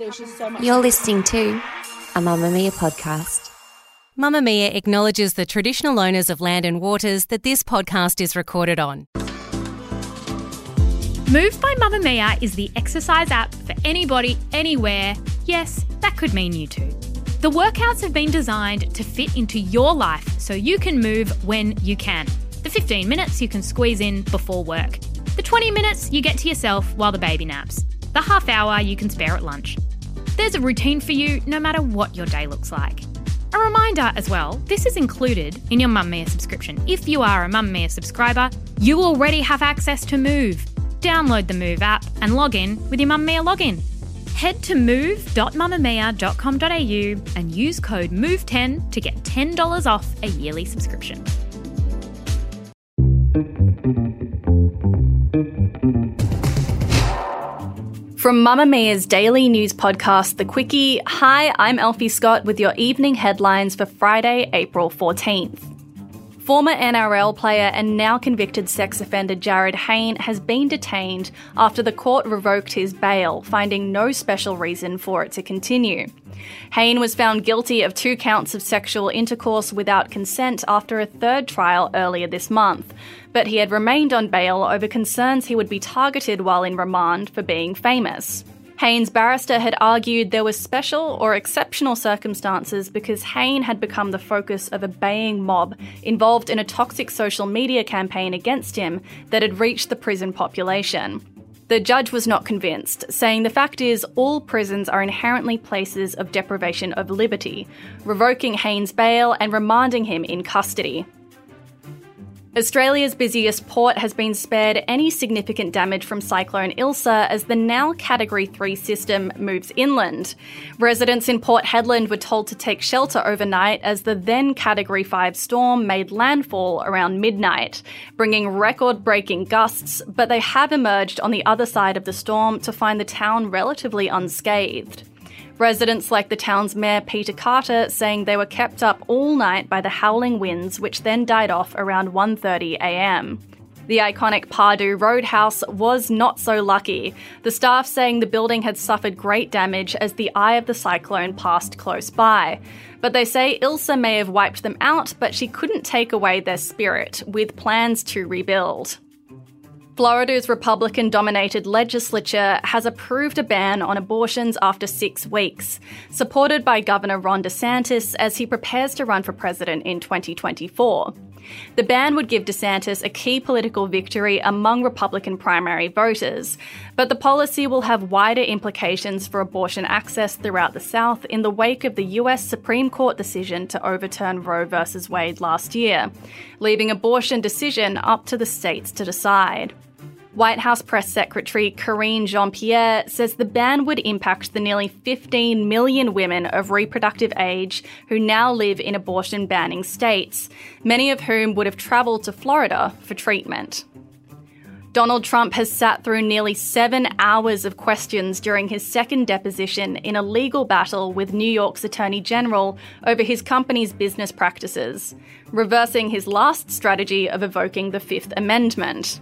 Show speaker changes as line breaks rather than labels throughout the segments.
You're listening to a Mamamia podcast.
Mamamia acknowledges the traditional owners of land and waters that this podcast is recorded on.
Move by Mamamia is the exercise app for anybody, anywhere. Yes, that could mean you too. The workouts have been designed to fit into your life so you can move when you can. The 15 minutes you can squeeze in before work. The 20 minutes you get to yourself while the baby naps. The half hour you can spare at lunch. There's a routine for you no matter what your day looks like. A reminder as well, this is included in your Mamamia subscription. If you are a Mamamia subscriber, you already have access to Move. Download the Move app and log in with your Mamamia login. Head to move.mamamia.com.au and use code MOVE10 to get $10 off a yearly subscription.
From Mamamia's daily news podcast, The Quicky, hi, I'm Elfy Scott with your evening headlines for Friday, April 14th. Former NRL player and now convicted sex offender Jarryd Hayne has been detained after the court revoked his bail, finding no special reason for it to continue. Hayne was found guilty of two counts of sexual intercourse without consent after a third trial earlier this month, but he had remained on bail over concerns he would be targeted while in remand for being famous. Hayne's barrister had argued there were special or exceptional circumstances because Hayne had become the focus of a baying mob involved in a toxic social media campaign against him that had reached the prison population. The judge was not convinced, saying the fact is all prisons are inherently places of deprivation of liberty, revoking Hayne's bail and remanding him in custody. Australia's busiest port has been spared any significant damage from Cyclone Ilsa as the now Category 3 system moves inland. Residents in Port Hedland were told to take shelter overnight as the then Category 5 storm made landfall around midnight, bringing record breaking gusts, but they have emerged on the other side of the storm to find the town relatively unscathed. Residents like the town's mayor Peter Carter saying they were kept up all night by the howling winds which then died off around 1:30 a.m. The iconic Pardoo Roadhouse was not so lucky. The staff saying the building had suffered great damage as the eye of the cyclone passed close by. But they say Ilsa may have wiped them out, but she couldn't take away their spirit, with plans to rebuild. Florida's Republican dominated legislature has approved a ban on abortions after six weeks, supported by Governor Ron DeSantis as he prepares to run for president in 2024. The ban would give DeSantis a key political victory among Republican primary voters, but the policy will have wider implications for abortion access throughout the South in the wake of the US Supreme Court decision to overturn Roe v. Wade last year, leaving abortion decision up to the states to decide. White House Press Secretary Karine Jean Pierre says the ban would impact the nearly 15 million women of reproductive age who now live in abortion banning states, many of whom would have travelled to Florida for treatment. Donald Trump has sat through nearly seven hours of questions during his second deposition in a legal battle with New York's Attorney General over his company's business practices, reversing his last strategy of evoking the Fifth Amendment.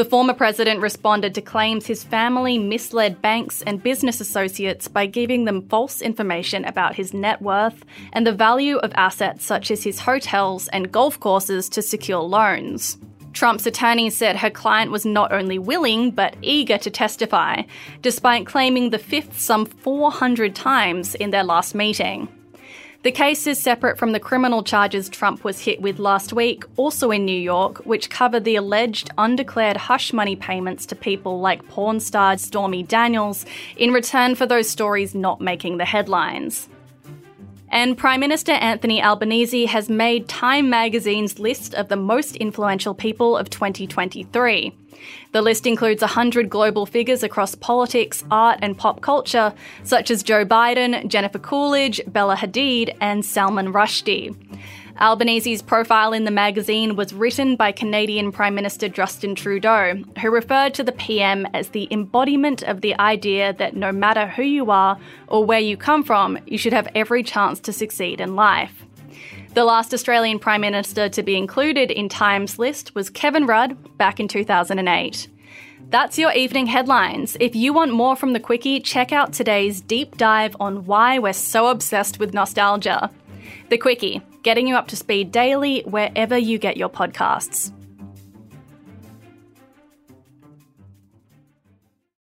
The former president responded to claims his family misled banks and business associates by giving them false information about his net worth and the value of assets such as his hotels and golf courses to secure loans. Trump's attorney said her client was not only willing but eager to testify, despite claiming the fifth some 400 times in their last meeting. The case is separate from the criminal charges Trump was hit with last week, also in New York, which cover the alleged undeclared hush money payments to people like porn star Stormy Daniels in return for those stories not making the headlines. And Prime Minister Anthony Albanese has made Time magazine's list of the most influential people of 2023. The list includes 100 global figures across politics, art, and pop culture, such as Joe Biden, Jennifer Coolidge, Bella Hadid, and Salman Rushdie. Albanese's profile in the magazine was written by Canadian Prime Minister Justin Trudeau, who referred to the PM as the embodiment of the idea that no matter who you are or where you come from, you should have every chance to succeed in life. The last Australian Prime Minister to be included in Time's list was Kevin Rudd back in 2008. That's your evening headlines. If you want more from the Quicky, check out today's deep dive on why we're so obsessed with nostalgia. The Quicky, getting you up to speed daily wherever you get your podcasts.